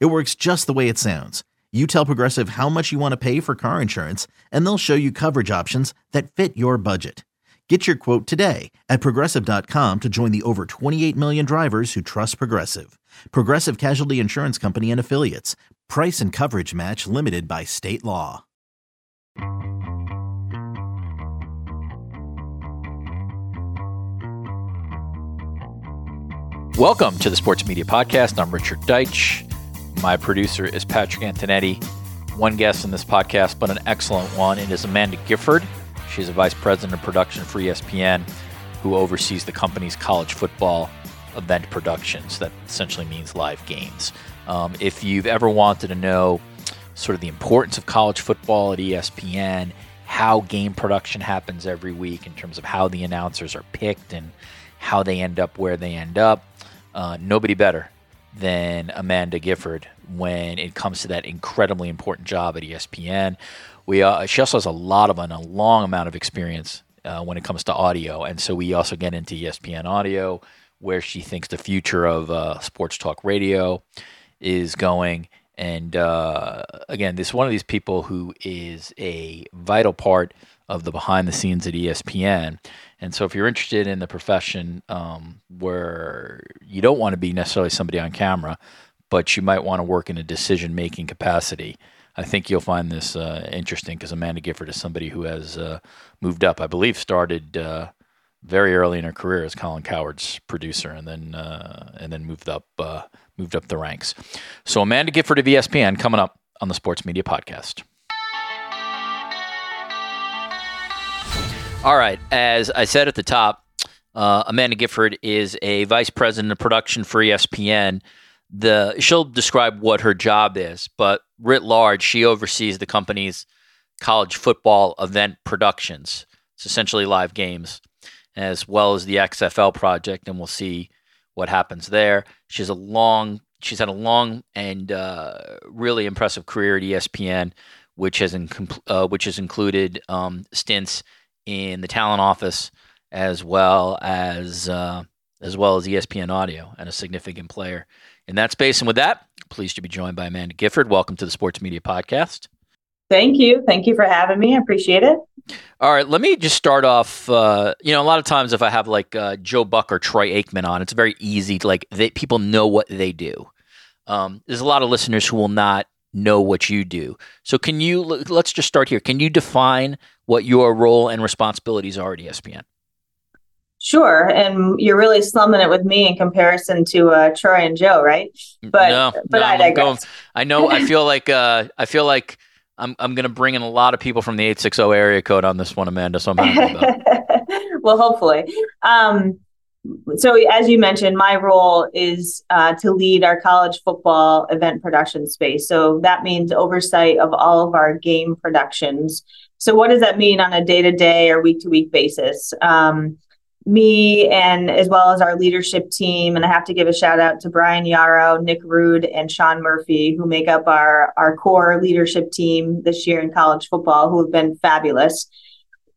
It works just the way it sounds. You tell Progressive how much you want to pay for car insurance, and they'll show you coverage options that fit your budget. Get your quote today at progressive.com to join the over 28 million drivers who trust Progressive. Progressive Casualty Insurance Company and Affiliates. Price and coverage match limited by state law. Welcome to the Sports Media Podcast. I'm Richard Deitsch. My producer is Patrick Antonetti. One guest in this podcast, but an excellent one. It is Amanda Gifford. She's a vice president of production for ESPN, who oversees the company's college football event productions. That essentially means live games. Um, if you've ever wanted to know sort of the importance of college football at ESPN, how game production happens every week in terms of how the announcers are picked and how they end up where they end up, uh, nobody better than Amanda Gifford when it comes to that incredibly important job at ESPN. We uh, she also has a lot of and a long amount of experience uh, when it comes to audio, and so we also get into ESPN audio, where she thinks the future of uh, sports talk radio is going. And uh, again, this is one of these people who is a vital part of the behind the scenes at ESPN. And so, if you're interested in the profession um, where you don't want to be necessarily somebody on camera, but you might want to work in a decision making capacity, I think you'll find this uh, interesting because Amanda Gifford is somebody who has uh, moved up. I believe started uh, very early in her career as Colin Cowherd's producer, and then uh, and then moved up uh, moved up the ranks. So Amanda Gifford of ESPN coming up on the Sports Media Podcast. All right, as I said at the top, uh, Amanda Gifford is a vice president of production for ESPN. The she'll describe what her job is, but writ large, she oversees the company's college football event productions. It's essentially live games, as well as the XFL project, and we'll see what happens there. She's a long, she's had a long and uh, really impressive career at ESPN, which has in, uh, which has included um, stints in the talent office as well as uh, as well as ESPN Audio and a significant player in that space. And with that, pleased to be joined by Amanda Gifford. Welcome to the Sports Media Podcast. Thank you. Thank you for having me. I appreciate it. All right, let me just start off. Uh, you know, a lot of times if I have like uh, Joe Buck or Troy Aikman on, it's very easy. To, like they, people know what they do. Um, there's a lot of listeners who will not know what you do. So can you let's just start here. Can you define what your role and responsibilities are at ESPN? Sure, and you're really slumming it with me in comparison to uh, Troy and Joe, right? But no, but no, I digress. Going, I know. I feel like uh, I feel like I'm I'm going to bring in a lot of people from the eight six zero area code on this one, Amanda. So I'm happy about. well, hopefully. Um, so as you mentioned my role is uh, to lead our college football event production space. So that means oversight of all of our game productions. So what does that mean on a day-to-day or week-to-week basis? Um, me and as well as our leadership team and i have to give a shout out to brian yarrow nick rude and sean murphy who make up our, our core leadership team this year in college football who have been fabulous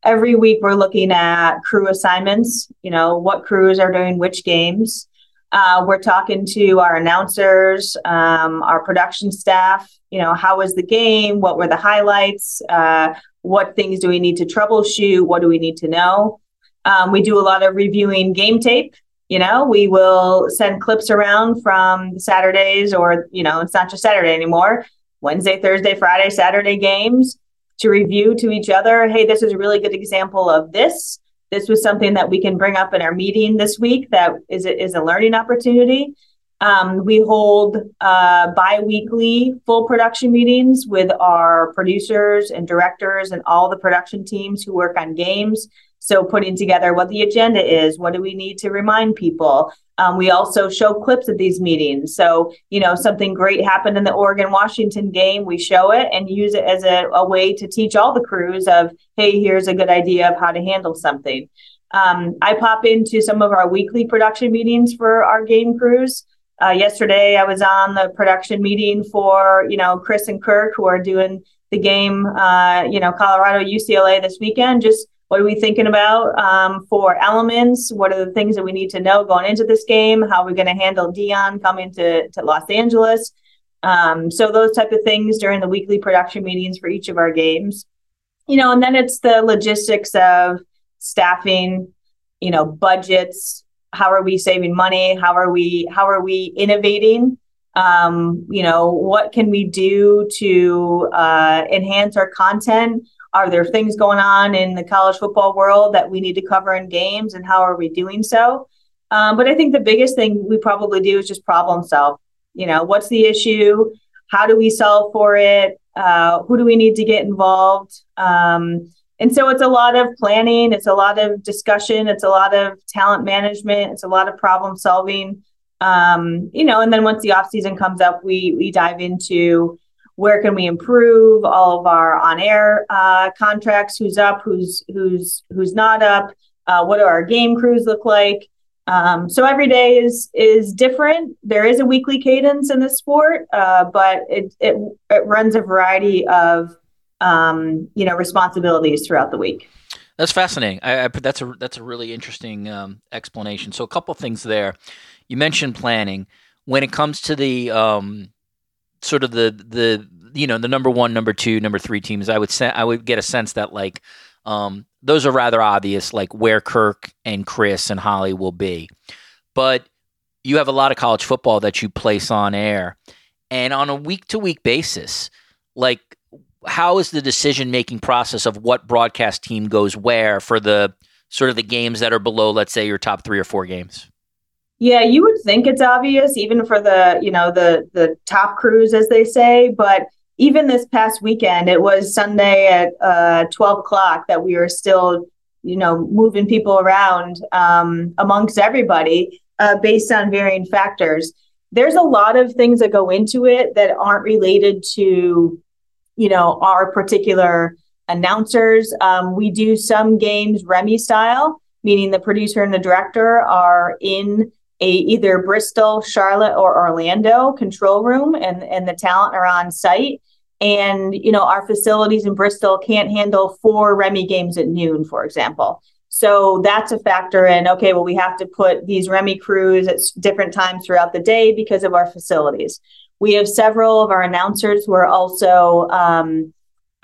every week we're looking at crew assignments you know what crews are doing which games. Uh, we're talking to our announcers um, our production staff you know how was the game? What were the highlights? Uh, what things do we need to troubleshoot? What do we need to know? Um, we do a lot of reviewing game tape. You know we will send clips around from saturdays or you know it's not just saturday anymore. Wednesday thursday friday saturday games to review to each other hey this is a really good example of this. This was something that we can bring up in our meeting this week that is a, is a learning opportunity. Um, we hold uh, bi-weekly full production meetings with our producers and directors and all the production teams who work on games. So putting together what the agenda is what do we need to remind people Um, we also show clips of these meetings. So, you know, something great happened in the Oregon Washington game, we show it and use it as a, a, way to teach all the crews of, hey, here's a good idea of how to handle something. Um, I pop into some of our weekly production meetings for our game crews. Uh, yesterday, I was on the production meeting for, you know, Chris and Kirk, who are doing the game, uh, you know, Colorado UCLA this weekend, just what are we thinking about um, for elements? What are the things that we need to know going into this game? How are we going to handle Deion coming to, to Los Angeles? Um, so those type of things during the weekly production meetings for each of our games. You know, and then it's the logistics of staffing, you know, budgets. How are we saving money? How are we how are we innovating? Um, you know, what can we do to uh, enhance our content? Are there things going on in the college football world that we need to cover in games, and how are we doing so? Um, but I think the biggest thing we probably do is just problem solve. You know, what's the issue? How do we solve for it? Uh, who do we need to get involved? Um, and so it's a lot of planning, it's a lot of discussion, it's a lot of talent management, it's a lot of problem solving. Um, you know, and then once the off season comes up, we we dive into where can we improve all of our on-air uh, contracts? Who's up? Who's who's who's not up? Uh, what do our game crews look like? Um, so every day is is different. There is a weekly cadence in the sport uh, but it, it it runs a variety of um, you know responsibilities throughout the week. That's fascinating. I, I that's a that's a really interesting um, explanation. So a couple things there. You mentioned planning. When it comes to the um, sort of the the you know the number one, number two, number three teams, I would say I would get a sense that like um, those are rather obvious, like where Kirk and Chris and Holly will be. But you have a lot of college football that you place on air, and on a week to week basis, like how is the decision making process of what broadcast team goes where for the sort of the games that are below, let's say, your top three or four games? Yeah, you would think it's obvious, even for the you know the the top crews, as they say. But even this past weekend, it was Sunday at uh, twelve o'clock that we were still you know moving people around um, amongst everybody uh, based on varying factors. There's a lot of things that go into it that aren't related to you know our particular announcers. Um, we do some games REMI style, meaning the producer and the director are in a either Bristol, Charlotte, or Orlando control room, and and the talent are on site. And you know our facilities in Bristol can't handle four REMI games at noon, for example. So that's a factor in. Okay, well we have to put these REMI crews at different times throughout the day because of our facilities. We have several of our announcers who are also um,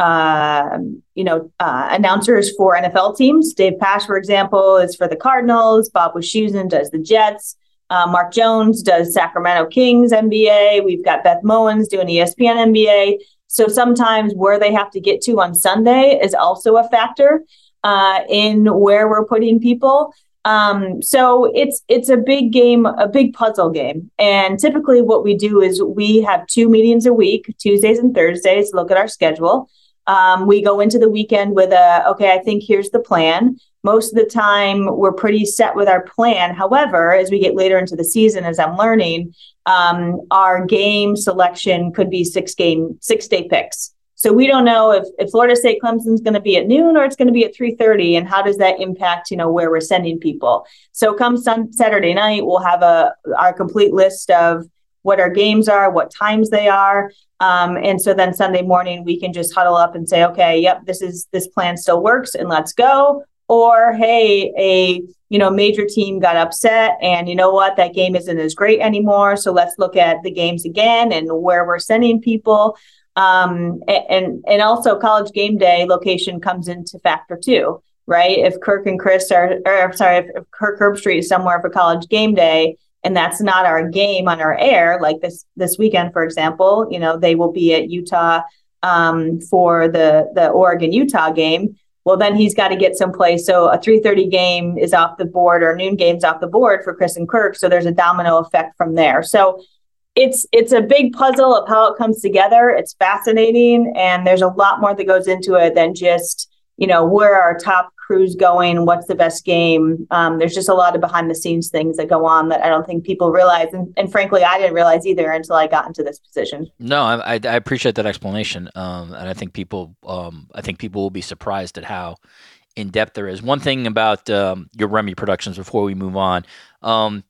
uh, you know, uh, announcers for NFL teams. Dave Pasch, for example, is for the Cardinals. Bob Wischusen does the Jets. Uh, Mark Jones does Sacramento Kings NBA. We've got Beth Mowins doing ESPN NBA. So sometimes where they have to get to on Sunday is also a factor uh, in where we're putting people. Um, so it's it's a big game, a big puzzle game. And typically, what we do is we have two meetings a week, Tuesdays and Thursdays. Look at our schedule. Um, we go into the weekend with a okay. I think here's the plan most of the time we're pretty set with our plan. However, as we get later into the season, as I'm learning, um, our game selection could be six game, six day picks. So we don't know if, if Florida State Clemson's going to be at noon or it's going to be at 3:30 and how does that impact, you know, where we're sending people. So come sun, Saturday night, we'll have a our complete list of what our games are, what times they are. Um, and so then Sunday morning we can just huddle up and say, okay, yep, this is this plan still works and let's go or hey a you know major team got upset and you know what? That game isn't as great anymore. So let's look at the games again and where we're sending people. Um, and and also college game day location comes into factor too right? If kirk and chris are or sorry if, if kirk herbstreit is somewhere for college game day and that's not our game on our air like this this weekend for example you know they will be at utah um, for the the oregon utah game well then he's got to get some someplace. So a 3.30 game is off the board or noon game's off the board for chris and kirk so there's a domino effect from there. So it's it's a big puzzle of how it comes together. It's fascinating and there's a lot more that goes into it than just you know, where are our top crews going, what's the best game. Um, there's just a lot of behind the scenes things that go on that I don't think people realize, and, and frankly, I didn't realize either until I got into this position. No, I, I appreciate that explanation, um, and I think people, um, I think people will be surprised at how in depth there is. One thing about um, your REMI Productions before we move on. Um,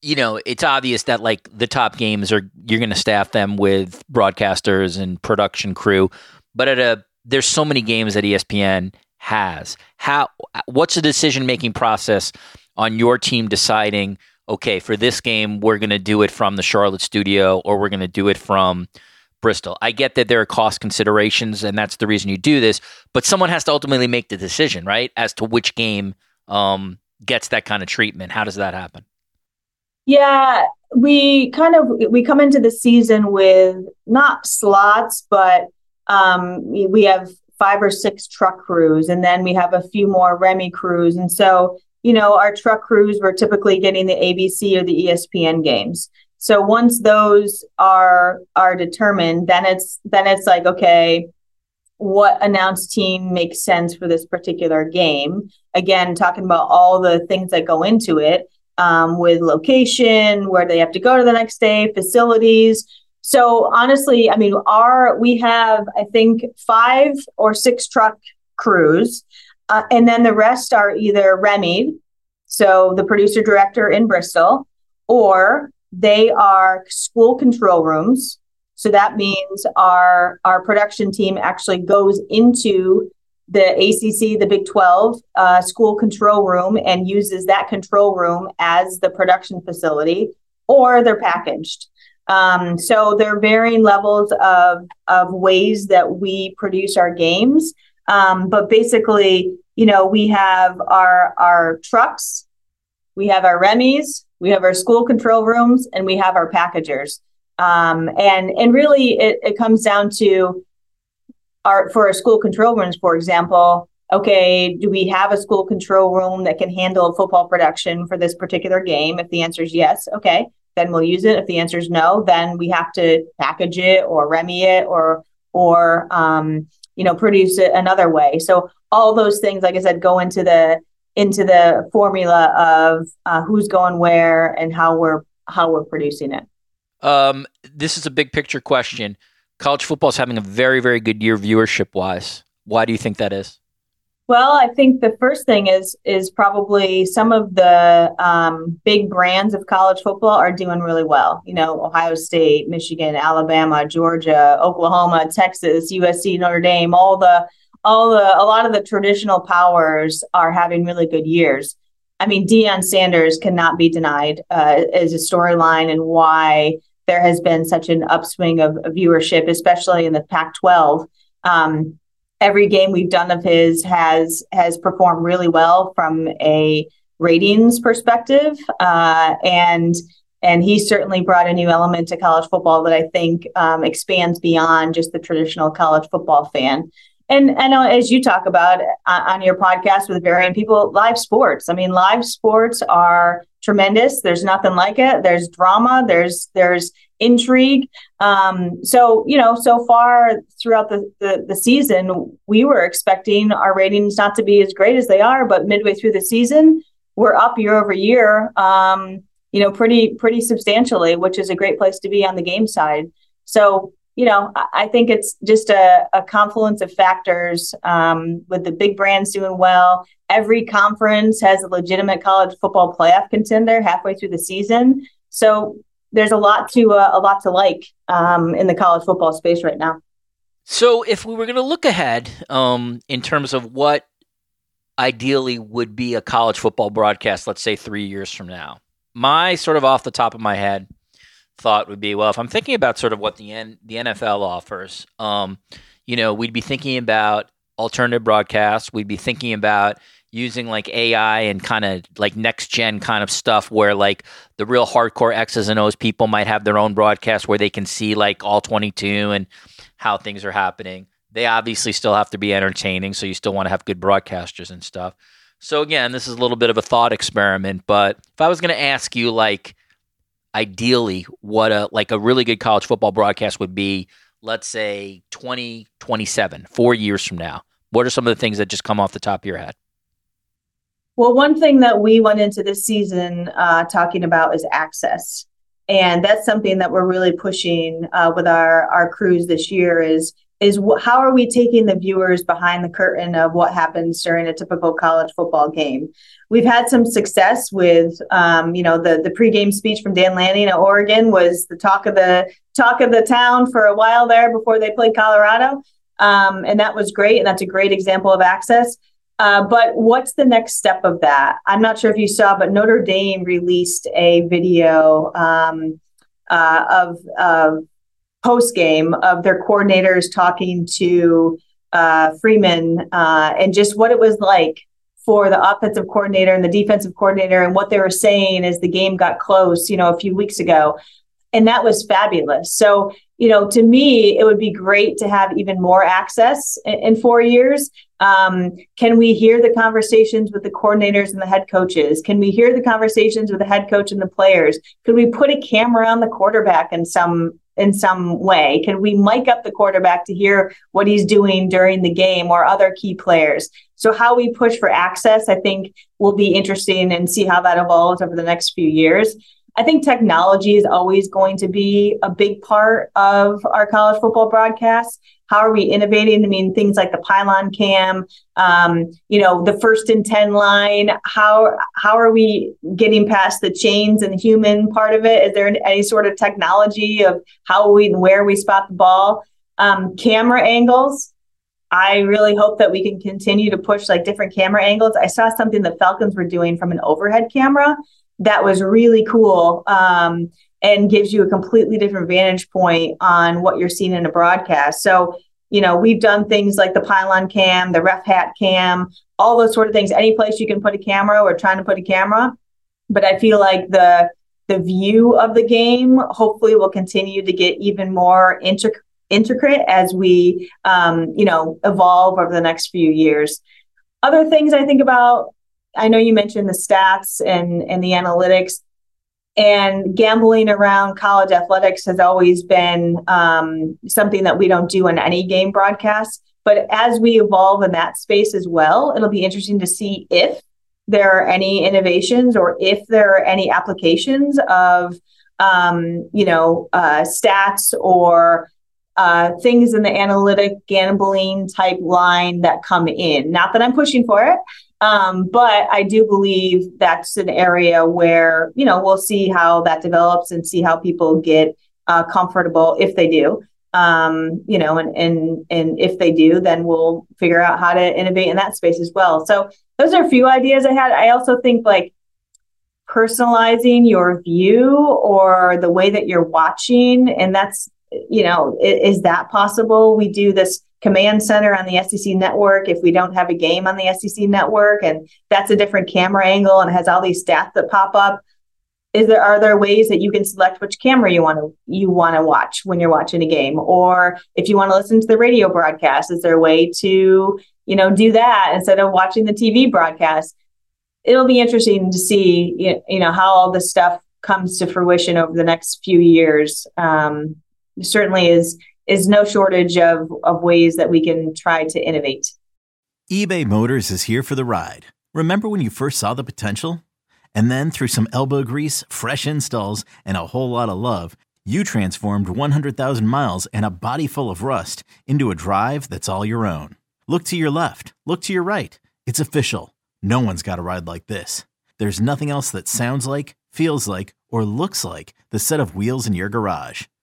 you know, it's obvious that like the top games are you're going to staff them with broadcasters and production crew, but at a there's so many games that ESPN has. How what's the decision making process on your team deciding, okay, for this game we're going to do it from the Charlotte studio or we're going to do it from Bristol. I get that there are cost considerations and that's the reason you do this, but someone has to ultimately make the decision, right, as to which game um, gets that kind of treatment. How does that happen? Yeah, we kind of we come into the season with not slots, but um, we have five or six truck crews, and then we have a few more REMI crews. And so, you know, our truck crews were typically getting the ABC or the ESPN games. So once those are are determined, then it's then it's like okay, what announced team makes sense for this particular game? Again, talking about all the things that go into it um, with location, where they have to go to the next day, facilities. So honestly, I mean, our we have I think five or six truck crews, uh, and then the rest are either REMI, so the producer director in Bristol, or they are school control rooms. So that means our our production team actually goes into the ACC, the Big 12 uh, school control room, and uses that control room as the production facility, or they're packaged. Um, so there are varying levels of, of ways that we produce our games. Um, but basically, you know, we have our, our trucks, we have our REMI's, we have our school control rooms, and we have our packagers. Um, and, and really, it, it comes down to our, for our school control rooms, for example, okay, do we have a school control room that can handle football production for this particular game? If the answer is yes, okay then we'll use it. If the answer is no, then we have to package it or REMI it or or um, you know produce it another way. So all those things, like I said, go into the into the formula of uh, who's going where and how we're how we're producing it. Um, this is a big picture question. College football is having a very very good year viewership wise. Why do you think that is? Well, I think the first thing is is probably some of the um, big brands of college football are doing really well. You know, Ohio State, Michigan, Alabama, Georgia, Oklahoma, Texas, USC, Notre Dame, all the all the a lot of the traditional powers are having really good years. I mean, Deion Sanders cannot be denied uh, as a storyline and why there has been such an upswing of, of viewership, especially in the Pac-12. Um, every game we've done of his has has performed really well from a ratings perspective, uh, and and he certainly brought a new element to college football that I think um, expands beyond just the traditional college football fan. And I know as you talk about uh, on your podcast with varying people, live sports. I mean, live sports are tremendous. There's nothing like it. There's drama. There's there's intrigue. Um, so you know, so far throughout the, the, the season, we were expecting our ratings not to be as great as they are, but midway through the season, we're up year over year. Um, you know, pretty pretty substantially, which is a great place to be on the game side. So you know, I think it's just a, a confluence of factors um, with the big brands doing well. Every conference has a legitimate college football playoff contender halfway through the season. So there's a lot to uh, a lot to like um, in the college football space right now. So if we were going to look ahead um, in terms of what ideally would be a college football broadcast, let's say three years from now, my sort of off the top of my head thought would be well, if I'm thinking about sort of what the N- the NFL offers, um, you know, we'd be thinking about alternative broadcasts. We'd be thinking about using like AI and kind of like next gen kind of stuff where like the real hardcore X's and O's people might have their own broadcast where they can see like all 22 and how things are happening. They obviously still have to be entertaining, so you still want to have good broadcasters and stuff. So again, this is a little bit of a thought experiment, but if I was going to ask you like ideally what a like a really good college football broadcast would be, let's say 2027, 4 years from now What are some of the things that just come off the top of your head? Well, one thing that we went into this season uh, talking about is access, and that's something that we're really pushing uh, with our our crews this year. Is is wh- how are we taking the viewers behind the curtain of what happens during a typical college football game? We've had some success with, um, you know, the the pregame speech from Dan Lanning at Oregon was the talk of the talk of the town for a while there before they played Colorado, um, and that was great, and that's a great example of access. Uh, but what's the next step of that? I'm not sure if you saw, but Notre Dame released a video um, uh, of, of post game of their coordinators talking to uh, Freeman uh, and just what it was like for the offensive coordinator and the defensive coordinator and what they were saying as the game got close, you know, a few weeks ago. And that was fabulous. So, you know, to me, it would be great to have even more access in, four years. Um, can we hear the conversations with the coordinators and the head coaches? Can we hear the conversations with the head coach and the players? Could we put a camera on the quarterback in some in some way? Can we mic up the quarterback to hear what he's doing during the game or other key players? So how we push for access, I think, will be interesting and see how that evolves over the next few years. I think technology is always going to be a big part of our college football broadcast. How are we innovating? I mean, things like the pylon cam, um, you know, the first and ten line. How how are we getting past the chains and the human part of it? Is there any sort of technology of how we and where we spot the ball? Um, camera angles. I really hope that we can continue to push like different camera angles. I saw something the Falcons were doing from an overhead camera that was really cool um, and gives you a completely different vantage point on what you're seeing in a broadcast. So, you know, we've done things like the pylon cam, the ref hat cam, all those sort of things. Any place you can put a camera or trying to put a camera. But I feel like the the view of the game hopefully will continue to get even more intric- intricate as we um, you know evolve over the next few years other things i think about I know you mentioned the stats and and the analytics, and gambling around college athletics has always been um, something that we don't do in any game broadcast. But as we evolve in that space as well, it'll be interesting to see if there are any innovations or if there are any applications of um, you know uh, stats or uh, things in the analytic gambling type line that come in. Not that I'm pushing for it, um, but I do believe that's an area where, you know, we'll see how that develops and see how people get uh, comfortable if they do. Um, you know, and and and if they do, then we'll figure out how to innovate in that space as well. So those are a few ideas I had. I also think like personalizing your view or the way that you're watching, and that's you know, is, is that possible? We do this command center on the SEC network if we don't have a game on the SEC network, and that's a different camera angle and has all these stats that pop up. Is there are there ways that you can select which camera you want to you want to watch when you're watching a game, or if you want to listen to the radio broadcast, is there a way to you know do that instead of watching the TV broadcast? It'll be interesting to see you know how all this stuff comes to fruition over the next few years. Um, certainly is is no shortage of, of ways that we can try to innovate. eBay Motors is here for the ride. Remember when you first saw the potential? And then through some elbow grease, fresh installs, and a whole lot of love, you transformed 100,000 miles and a body full of rust into a drive that's all your own. Look to your left, look to your right. It's official. No one's got a ride like this. There's nothing else that sounds like, feels like, or looks like the set of wheels in your garage.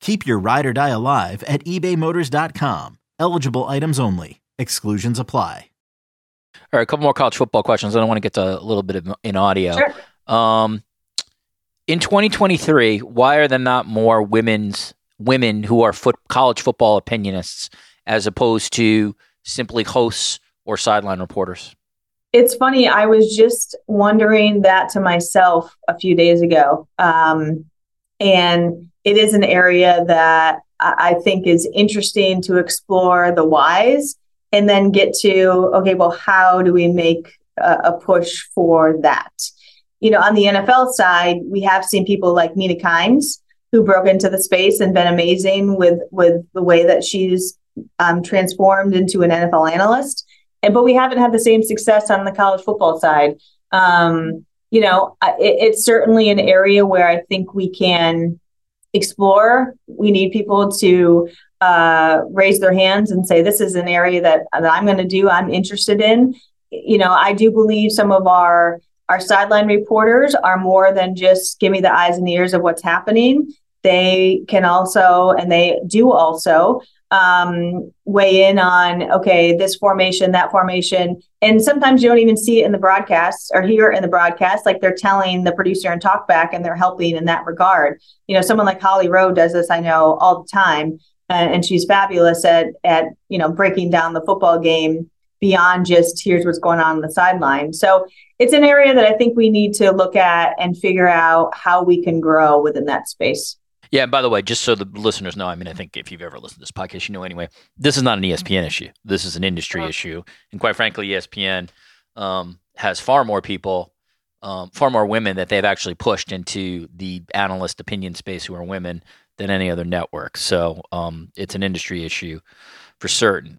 Keep your ride or die alive at ebaymotors.com. Eligible items only. Exclusions apply. All right, a couple more college football questions. I don't want to get to a little bit of in audio. Sure. Um, in 2023, why are there not more women's women who are foot, college football opinionists as opposed to simply hosts or sideline reporters? It's funny. I was just wondering that to myself a few days ago. Um, and it is an area that I think is interesting to explore the whys and then get to, okay, well, how do we make a, a push for that? You know, on the NFL side, we have seen people like Mina Kimes who broke into the space and been amazing with with the way that she's um, transformed into an NFL analyst. And but we haven't had the same success on the college football side. Um, you know, it, it's certainly an area where I think we can explore. We need people to uh, raise their hands and say, "This is an area that, that I'm going to do. I'm interested in." You know, I do believe some of our our sideline reporters are more than just give me the eyes and the ears of what's happening. They can also, and they do also, um, weigh in on okay, this formation, that formation, and sometimes you don't even see it in the broadcast or hear it in the broadcast. Like they're telling the producer and talkback, and they're helping in that regard. You know, someone like Holly Rowe does this. I know all the time, and, and she's fabulous at at you know breaking down the football game beyond just here's what's going on on the sideline. So it's an area that I think we need to look at and figure out how we can grow within that space. Yeah, and by the way, just so the listeners know, I mean, I think if you've ever listened to this podcast, you know anyway, this is not an ESPN issue. This is an industry issue. And quite frankly, ESPN um, has far more people, um, far more women that they've actually pushed into the analyst opinion space who are women than any other network. So um, it's an industry issue for certain.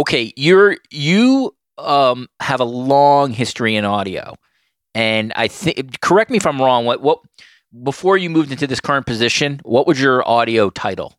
okay, you're you um, have a long history in audio, and I think correct me if I'm wrong. What what before you moved into this current position, what was your audio title?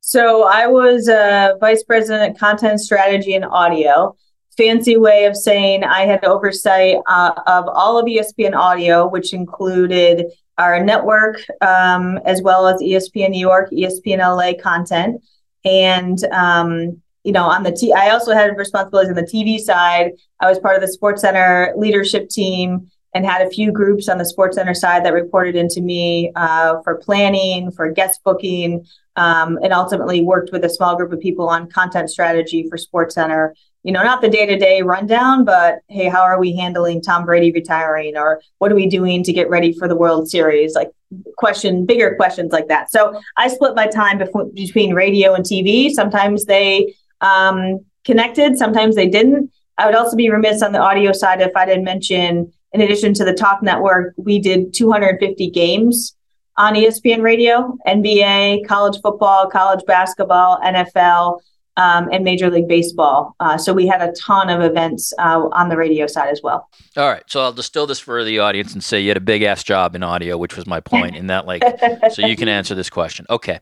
So I was a vice president of content strategy and audio. Fancy way of saying I had oversight uh, of all of ESPN audio, which included our network um, as well as ESPN New York, ESPN LA content, and um, you know, on the T, I also had responsibilities on the TV side. I was part of the Sports Center leadership team and had a few groups on the Sports Center side that reported into me uh, for planning, for guest booking, um, and ultimately worked with a small group of people on content strategy for Sports Center. You know, not the day to day rundown, but hey, how are we handling Tom Brady retiring, or what are we doing to get ready for the World Series? Like question, bigger questions like that. So I split my time bef- between radio and TV. Sometimes they um, connected. Sometimes they didn't. I would also be remiss on the audio side if I didn't mention, in addition to the Talk Network, we did 250 games on ESPN Radio, NBA, college football, college basketball, NFL, um, and Major League Baseball. Uh, so we had a ton of events uh, on the radio side as well. All right, so I'll distill this for the audience and say you had a big ass job in audio, which was my point. in that, like, so you can answer this question. Okay.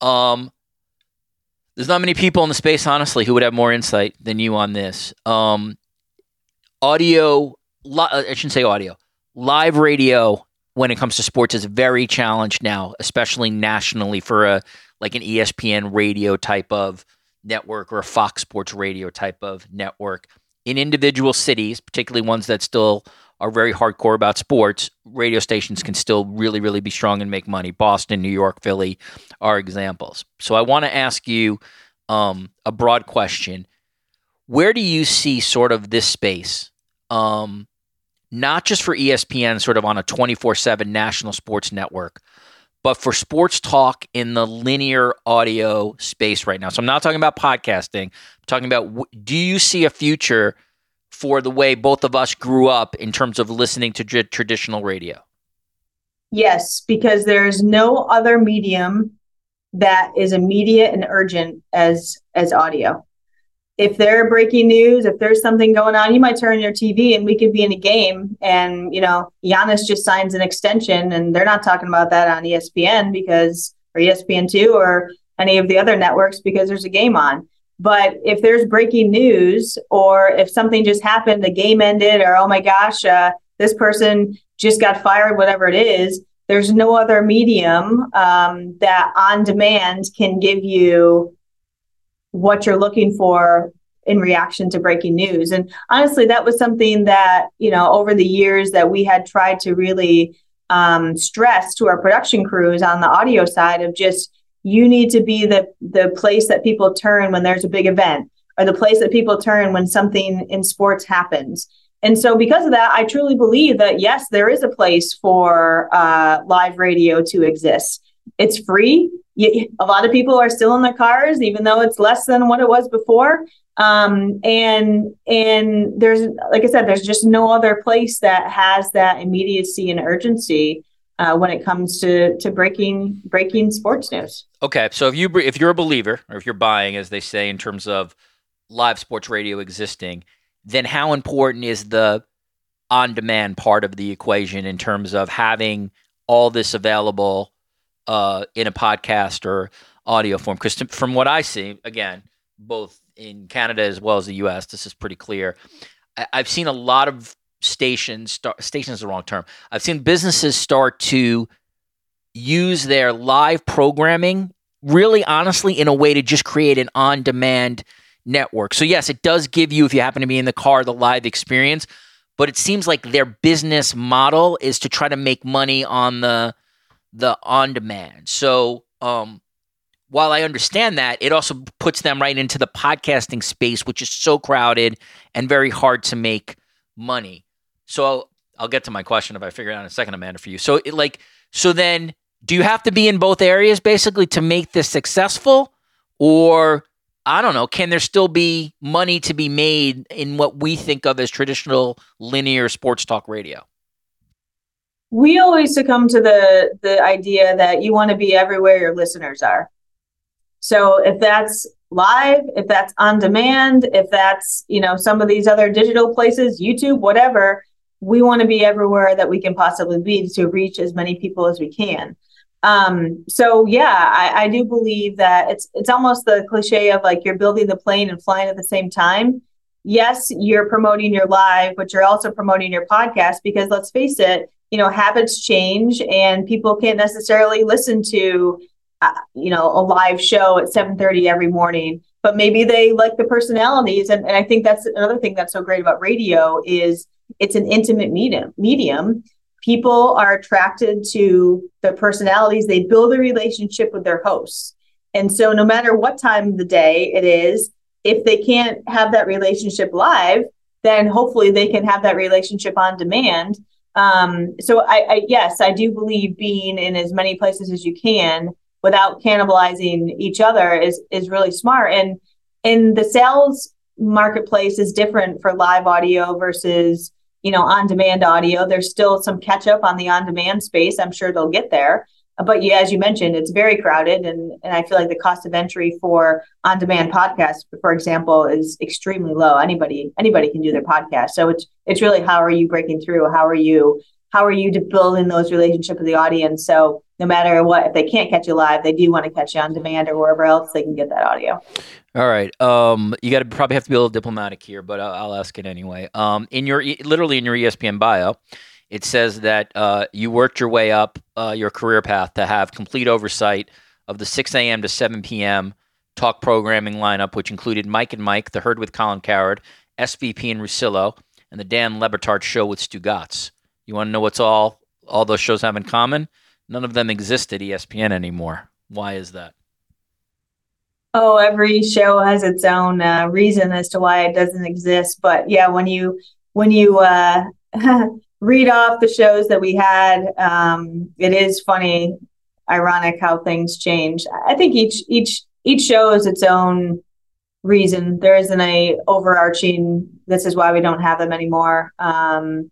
Um, there's not many people in the space, honestly, who would have more insight than you on this. Um, audio, li- uh, I shouldn't say audio, live radio when it comes to sports is very challenged now, especially nationally for a like an ESPN radio type of network or a Fox Sports radio type of network. In individual cities, particularly ones that still are very hardcore about sports, radio stations can still really, really be strong and make money. Boston, New York, Philly are examples. So I want to ask you um, a broad question. Where do you see sort of this space, um, not just for ESPN, sort of on a 24 7 national sports network, but for sports talk in the linear audio space right now? So I'm not talking about podcasting. I'm talking about do you see a future? For the way both of us grew up in terms of listening to tr- traditional radio? Yes, because there's no other medium that is immediate and urgent as as audio. If they're breaking news, if there's something going on, you might turn your TV and we could be in a game and you know Giannis just signs an extension and they're not talking about that on ESPN because or ESPN two or any of the other networks because there's a game on But if there's breaking news or if something just happened, the game ended, or oh my gosh, uh, this person just got fired, whatever it is, there's no other medium um, that on demand can give you what you're looking for in reaction to breaking news. And honestly, that was something that, you know, over the years that we had tried to really um, stress to our production crews on the audio side of just you need to be the the place that people turn when there's a big event or the place that people turn when something in sports happens. And so, because of that, I truly believe that yes, there is a place for uh, live radio to exist. It's free. A lot of people are still in their cars, even though it's less than what it was before um, and and there's like i said there's just no other place that has that immediacy and urgency uh, when it comes to to breaking breaking sports news okay so if you if you're a believer or if you're buying as they say in terms of live sports radio existing then how important is the on demand part of the equation in terms of having all this available uh, in a podcast or audio form because from what i see again both in Canada as well as the U.S. This is pretty clear. I, have seen a lot of stations. Start, station is the wrong term. I've seen businesses start to use their live programming really honestly in a way to just create an on-demand network. So yes, it does give you if you happen to be in the car the live experience, but it seems like their business model is to try to make money on the the on demand. So um while I understand that, it also puts them right into the podcasting space, which is so crowded and very hard to make money. So I'll I'll get to my question if I figure it out in a second, Amanda, for you. So, it, like, so then do you have to be in both areas basically to make this successful? Or, I don't know, can there still be money to be made in what we think of as traditional linear sports talk radio? We always succumb to the the idea that you want to be everywhere your listeners are. So if that's live, if that's on demand, if that's, you know, some of these other digital places, YouTube, whatever, we want to be everywhere that we can possibly be to reach as many people as we can. Um, so yeah, I, I do believe that it's it's almost the cliche of like you're building the plane and flying at the same time. Yes, you're promoting your live, but you're also promoting your podcast because let's face it, you know, habits change and people can't necessarily listen to uh, you know a live show at 7.30 every morning but maybe they like the personalities and, and i think that's another thing that's so great about radio is it's an intimate medium medium. People are attracted to the personalities. They build a relationship with their hosts. And so no matter what time of the day it is if they can't have that relationship live then hopefully they can have that relationship on demand. Um, so I, I yes i do believe being in as many places as you can without cannibalizing each other is is really smart. And and the sales marketplace is different for live audio versus you know on demand audio there's still some catch up on the on demand space. I'm sure they'll get there. But yeah as you mentioned it's very crowded and and i feel like the cost of entry for on demand podcasts for example is extremely low. Anybody anybody can do their podcast. So it's it's really how are you breaking through? How are you how are you to building those relationships with the audience so no matter what, if they can't catch you live, they do want to catch you on demand or wherever else they can get that audio. All right. Um, you got to probably have to be a little diplomatic here, but I'll, I'll ask it anyway. Um, in your literally in your ESPN bio, it says that uh, you worked your way up uh, your career path to have complete oversight of the 6 a.m. to 7 p.m. talk programming lineup, which included Mike and Mike, The Herd with Colin Cowherd, SVP and Russillo, and the Dan Le Batard Show with Stu Stugotz. You want to know what's all all those shows have in common? None of them exist at ESPN anymore. Why is that? Oh, every show has its own uh, reason as to why it doesn't exist. But yeah, when you when you uh, read off the shows that we had, um, it is funny, ironic how things change. I think each each each show is its own reason. There isn't a overarching. This is why we don't have them anymore. Um,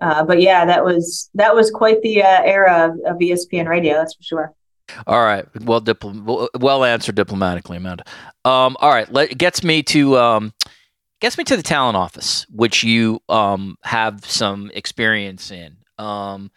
uh, but yeah, that was that was quite the uh, era of, of, ESPN radio. That's for sure. All right, well, dipl- well answered diplomatically, Amanda. Um, all right, let, gets me to um, gets me to the talent office, which you um, have some experience in. Um,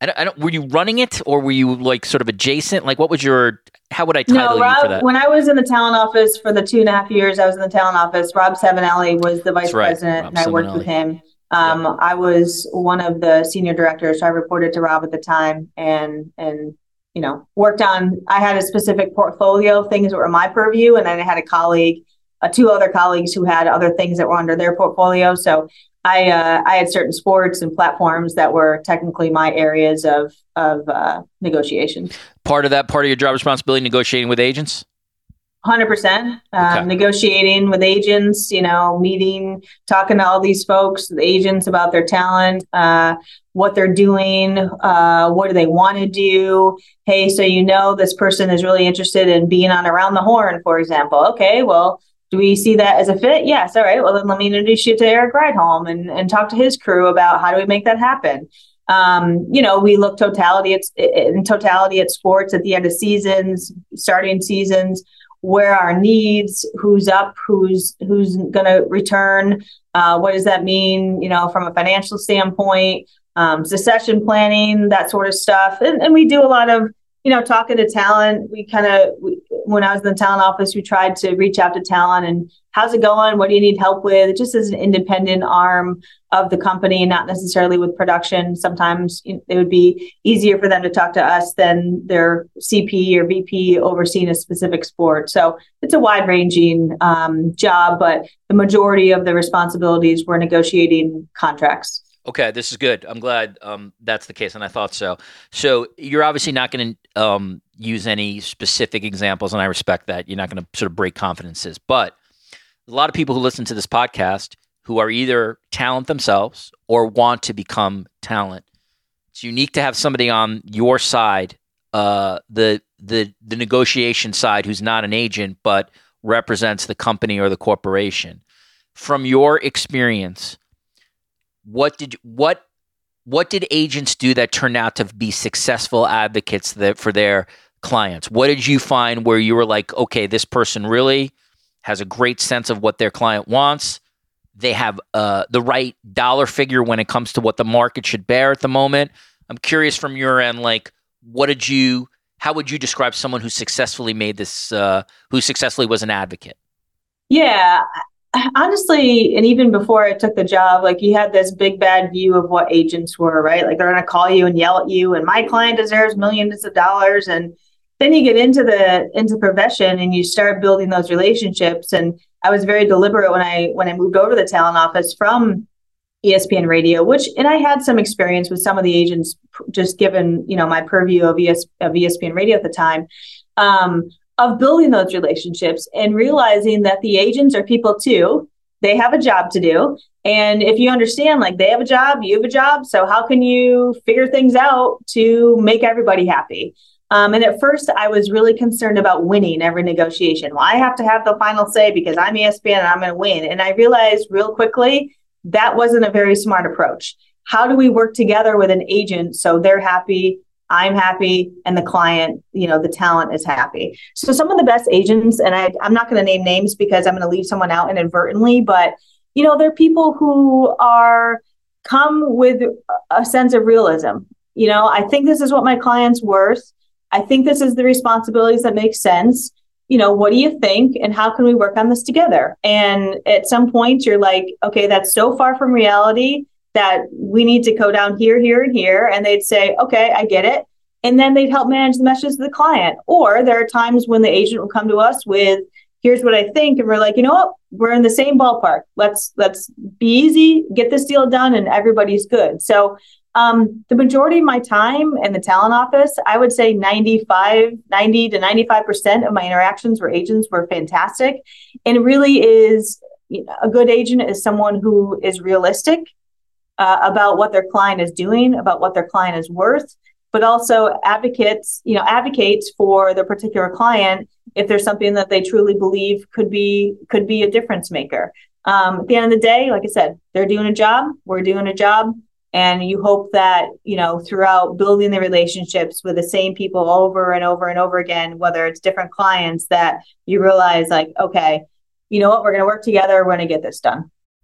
I don't, I don't, were you running it or were you like sort of adjacent? Like, what was your? How would I title no, Rob, you for that? When I was in the talent office for the two and a half years I was in the talent office, Rob Savinelli was the vice right, president, Rob and I worked with him. Um, I was one of the senior directors, so I reported to Rob at the time, and and you know worked on. I had a specific portfolio of things that were my purview, and then I had a colleague, uh, two other colleagues who had other things that were under their portfolio. So I uh, I had certain sports and platforms that were technically my areas of of uh, negotiation. part of that part of your job responsibility negotiating with agents. Hundred percent. Okay. Um, negotiating with agents, you know, meeting, talking to all these folks, the agents about their talent, uh, what they're doing, uh, what do they want to do. Hey, so you know this person is really interested in being on Around the Horn, for example. Okay, well, do we see that as a fit? Yes. All right. Well, then let me introduce you to Erik Rydholm and, and talk to his crew about how do we make that happen. Um, you know, we look totality at, in totality at sports at the end of seasons, starting seasons where our needs who's up who's who's going to return uh, what does that mean you know from a financial standpoint um, succession planning that sort of stuff. And, and we do a lot of you know talking to talent we kind of when i was in the talent office we tried to reach out to talent and how's it going? What do you need help with? Just as an independent arm of the company not necessarily with production. Sometimes it would be easier for them to talk to us than their cp or vp overseeing a specific sport. So it's a wide ranging um, job but the majority of the responsibilities were negotiating contracts Okay, this is good. I'm glad um, that's the case, and I thought so. So you're obviously not going to um, use any specific examples, and I respect that. You're not going to sort of break confidences, but a lot of people who listen to this podcast who are either talent themselves or want to become talent. It's unique to have somebody on your side, uh, the the the negotiation side, who's not an agent but represents the company or the corporation. From your experience, what did what what did agents do that turned out to be successful advocates that, for their clients? What did you find where you were like, okay, this person really has a great sense of what their client wants. They have uh, the right dollar figure when it comes to what the market should bear at the moment. I'm curious from your end, like, what did you? How would you describe someone who successfully made this? Uh, who successfully was an advocate? Yeah, honestly, and even before I took the job, like you had this big bad view of what agents were, right? Like they're going to call you and yell at you, and my client deserves millions of dollars. And then you get into the into profession and you start building those relationships. And I was very deliberate when I when I moved over to the talent office from ESPN Radio, which and I had some experience with some of the agents, just given you know my purview of, ES, of ESPN Radio at the time. Um, of building those relationships and realizing that the agents are people too. They have a job to do. And if you understand, like they have a job, you have a job. So how can you figure things out to make everybody happy? Um, and at first, I was really concerned about winning every negotiation. Well, I have to have the final say because I'm ESPN and I'm going to win. And I realized real quickly that wasn't a very smart approach. How do we work together with an agent so they're happy, I'm happy and the client, you know, the talent is happy. So some of the best agents, and I, I'm not going to name names because I'm going to leave someone out inadvertently, but you know, they're people who are come with a sense of realism. You know, I think this is what my client's worth. I think this is the responsibilities that make sense. You know, what do you think? And how can we work on this together? And at some point, you're like, okay, that's so far from reality that we need to go down here, here, and here. And they'd say, okay, I get it. And then they'd help manage the messages to the client. Or there are times when the agent will come to us with, here's what I think. And we're like, you know what? We're in the same ballpark. Let's let's be easy, get this deal done, and everybody's good. So um, the majority of my time in the talent office, I would say 95, 90 to 95% of my interactions where agents were fantastic. And really is you know, a good agent is someone who is realistic uh, about what their client is doing, about what their client is worth, but also advocates, you know, advocates for the particular client if there's something that they truly believe could be could be a difference maker. Um, at the end of the day, like I said, they're doing a job, we're doing a job, and you hope that you know throughout building the relationships with the same people over and over and over again, whether it's different clients, that you realize like, okay, you know what, we're going to work together, we're going to get this done.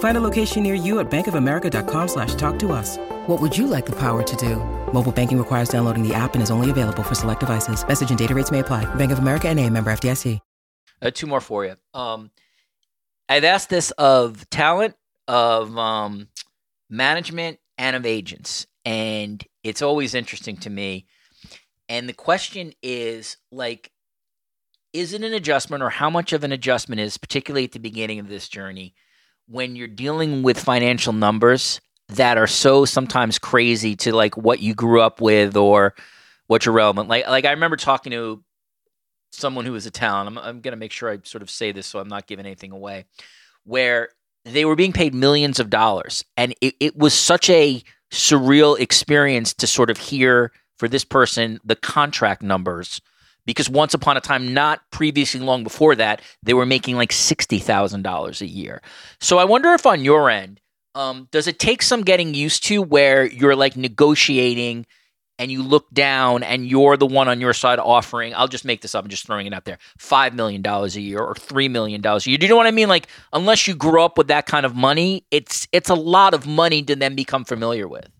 Find a location near you at bankofamerica.com slash talk to us. What would you like the power to do? Mobile banking requires downloading the app and is only available for select devices. Message and data rates may apply. Bank of America and a member FDIC. Uh, two more for you. Um, I've asked this of talent, of um, management, and of agents. And it's always interesting to me. And the question is like, is it an adjustment or how much of an adjustment is, particularly at the beginning of this journey, when you're dealing with financial numbers that are so sometimes crazy to like what you grew up with or what you're relevant. Like, like I remember talking to someone who was a talent. I'm, I'm going to make sure I sort of say this so I'm not giving anything away, where they were being paid millions of dollars. And it, it was such a surreal experience to sort of hear for this person the contract numbers because once upon a time, not previously long before that, they were making like $60,000 a year. So I wonder if on your end, um, does it take some getting used to where you're like negotiating and you look down and you're the one on your side offering, I'll just make this up, I'm just throwing it out there, $5 million a year or $3 million a year. Do you know what I mean? Like, unless you grew up with that kind of money, it's it's a lot of money to then become familiar with.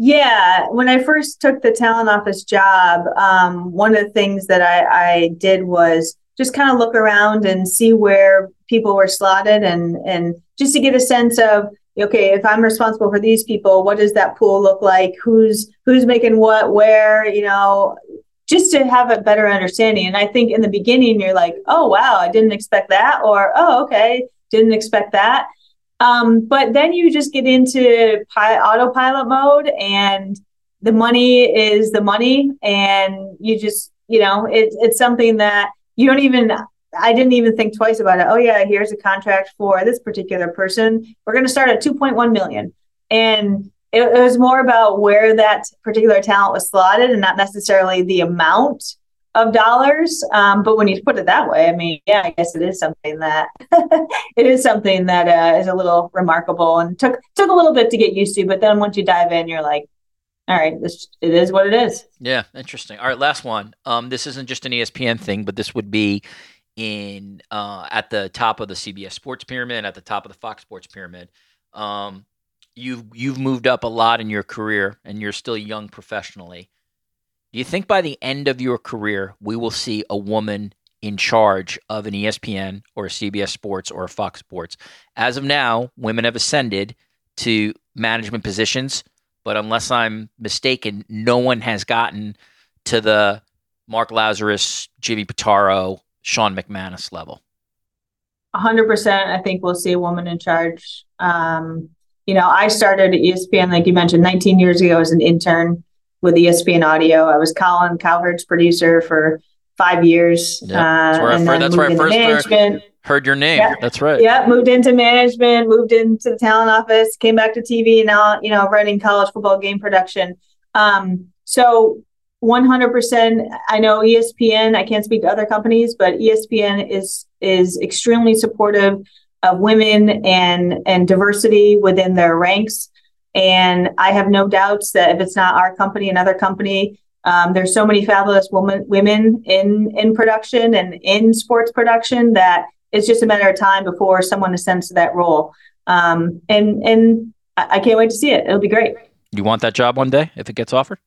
Yeah, when I first took the talent office job, um, one of the things that I, I did was just kind of look around and see where people were slotted and and just to get a sense of okay if i'm responsible for these people what does that pool look like? Who's who's making what where you know? Just to have a better understanding. And i think in the beginning you're like oh wow i didn't expect that or oh okay didn't expect that um, but then you just get into pi- autopilot mode and the money is the money and you just you know it, it's something that you don't even I didn't even think twice about it. Oh yeah, here's a contract for this particular person. We're going to start at 2.1 million. And it, it, was more about where that particular talent was slotted and not necessarily the amount of dollars. Um, but when you put it that way, I mean, yeah, I guess it is something that it is something that uh, is a little remarkable and took took a little bit to get used to. But then once you dive in, you're like, all right, this it is what it is. Yeah, interesting. All right, last one. Um, this isn't just an ESPN thing, but this would be in uh, at the top of the CBS Sports pyramid, at the top of the Fox Sports pyramid. Um, you've you've moved up a lot in your career, and you're still young professionally. Do you think by the end of your career we will see a woman in charge of an ESPN or a CBS Sports or a Fox Sports? As of now, women have ascended to management positions, but unless I'm mistaken, no one has gotten to the Mark Lazarus, Jimmy Pitaro, Sean McManus level? 100%. I think we'll see a woman in charge. Um, you know, I started at ESPN, like you mentioned, 19 years ago as an intern with ESPN Audio. I was Colin Cowherd's producer for five years. Yeah, that's where, uh, I, first, that's where I first management. heard your name. Yeah. That's right. Yeah, moved into management, moved into the talent office, came back to TV, and now, you know, running college football game production. Um, so 100% i know espn i can't speak to other companies but espn is is extremely supportive of women and and diversity within their ranks and i have no doubts that if it's not our company another company um, there's so many fabulous women women in in production and in sports production that it's just a matter of time before someone ascends to that role um, and and I can't wait to see it it'll be great you want that job one day if it gets offered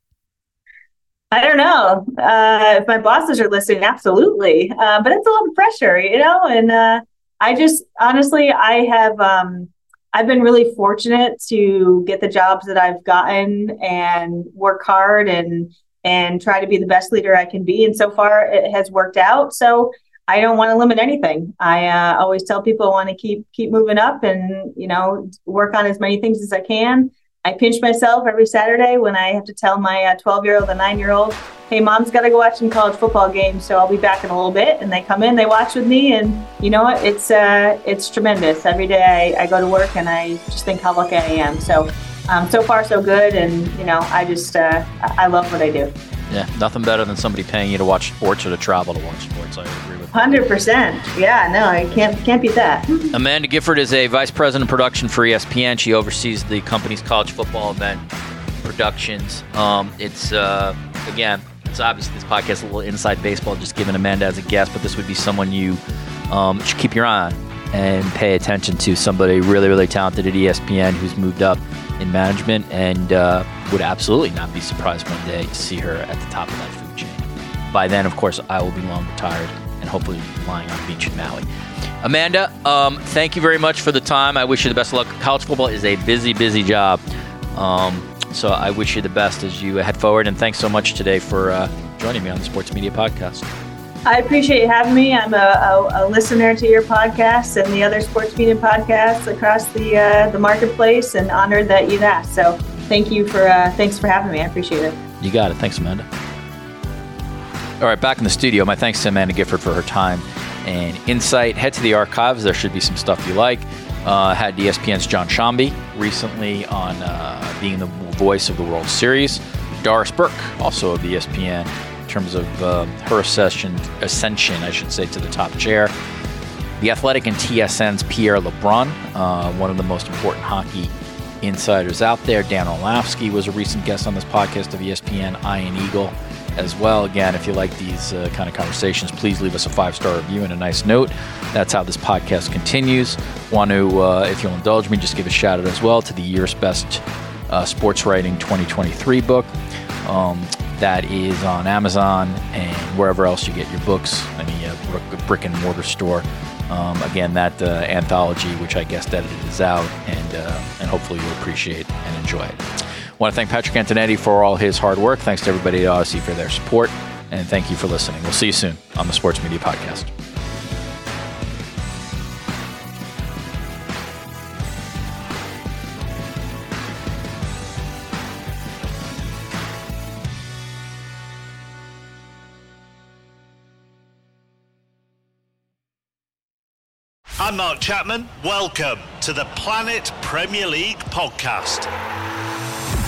I don't know uh, if my bosses are listening. Absolutely, uh, but it's a lot of pressure, you know. And uh, I just honestly, I have um, I've been really fortunate to get the jobs that I've gotten and work hard and and try to be the best leader I can be. And so far, it has worked out. So I don't want to limit anything. I uh, always tell people I want to keep keep moving up and you know work on as many things as I can I pinch myself every Saturday when I have to tell my 12 uh, year old and nine year old, hey, mom's got to go watch some college football games, so I'll be back in a little bit. And they come in, they watch with me, and you know what? It's uh, it's tremendous. Every day I, I go to work and I just think how lucky I am. So, um, so far so good, and you know, I just uh, I love what I do. Yeah, nothing better than somebody paying you to watch sports or to travel to watch sports. I agree. Hundred percent. Yeah, no, I can't can't beat that. Amanda Gifford is a vice president of production for ESPN. She oversees the company's college football event productions. Um, it's uh, again, it's obviously this podcast is a little inside baseball, just giving Amanda as a guest, but this would be someone you um, should keep your eye on and pay attention to. Somebody really, really talented at ESPN who's moved up in management and uh, would absolutely not be surprised one day to see her at the top of that food chain. By then, of course, I will be long retired hopefully lying on a beach in Maui. Amanda, um, thank you very much for the time. I wish you the best of luck. College football is a busy, busy job. Um, so I wish you the best as you head forward. And thanks so much today for uh, joining me on the Sports Media Podcast. I appreciate you having me. I'm a, a, a, listener to your podcast and the other sports media podcasts across the uh, the marketplace, and honored that you'd asked. So thank you for uh, thanks for having me. I appreciate it. You got it. Thanks, Amanda. All right, back in the studio. My thanks to Amanda Gifford for her time and insight. Head to the archives. There should be some stuff you like. Uh, had ESPN's Jon Sciambi recently on uh, being the voice of the World Series. Doris Burke, also of ESPN, in terms of uh, her ascension, ascension, I should say, to the top chair. The Athletic and TSN's Pierre LeBrun, uh, one of the most important hockey insiders out there. Dan Orlovsky was a recent guest on this podcast of ESPN, Ian Eagle as well. Again, if you like these uh, kind of conversations, please leave us a five star review and a nice note. That's how this podcast continues. Want to, uh, if you'll indulge me, just give a shout out as well to the year's best uh, sports writing 2023 book. Um, that is on Amazon and wherever else you get your books, any uh, brick and mortar store. Um, again, that uh, anthology, which I guess edited, is out, and uh, and hopefully you'll appreciate and enjoy it want to thank Patrick Antonetti for all his hard work. Thanks to everybody at Audacy for their support. And thank you for listening. We'll see you soon on the Sports Media Podcast. I'm Mark Chapman. Welcome to the Planet Premier League podcast.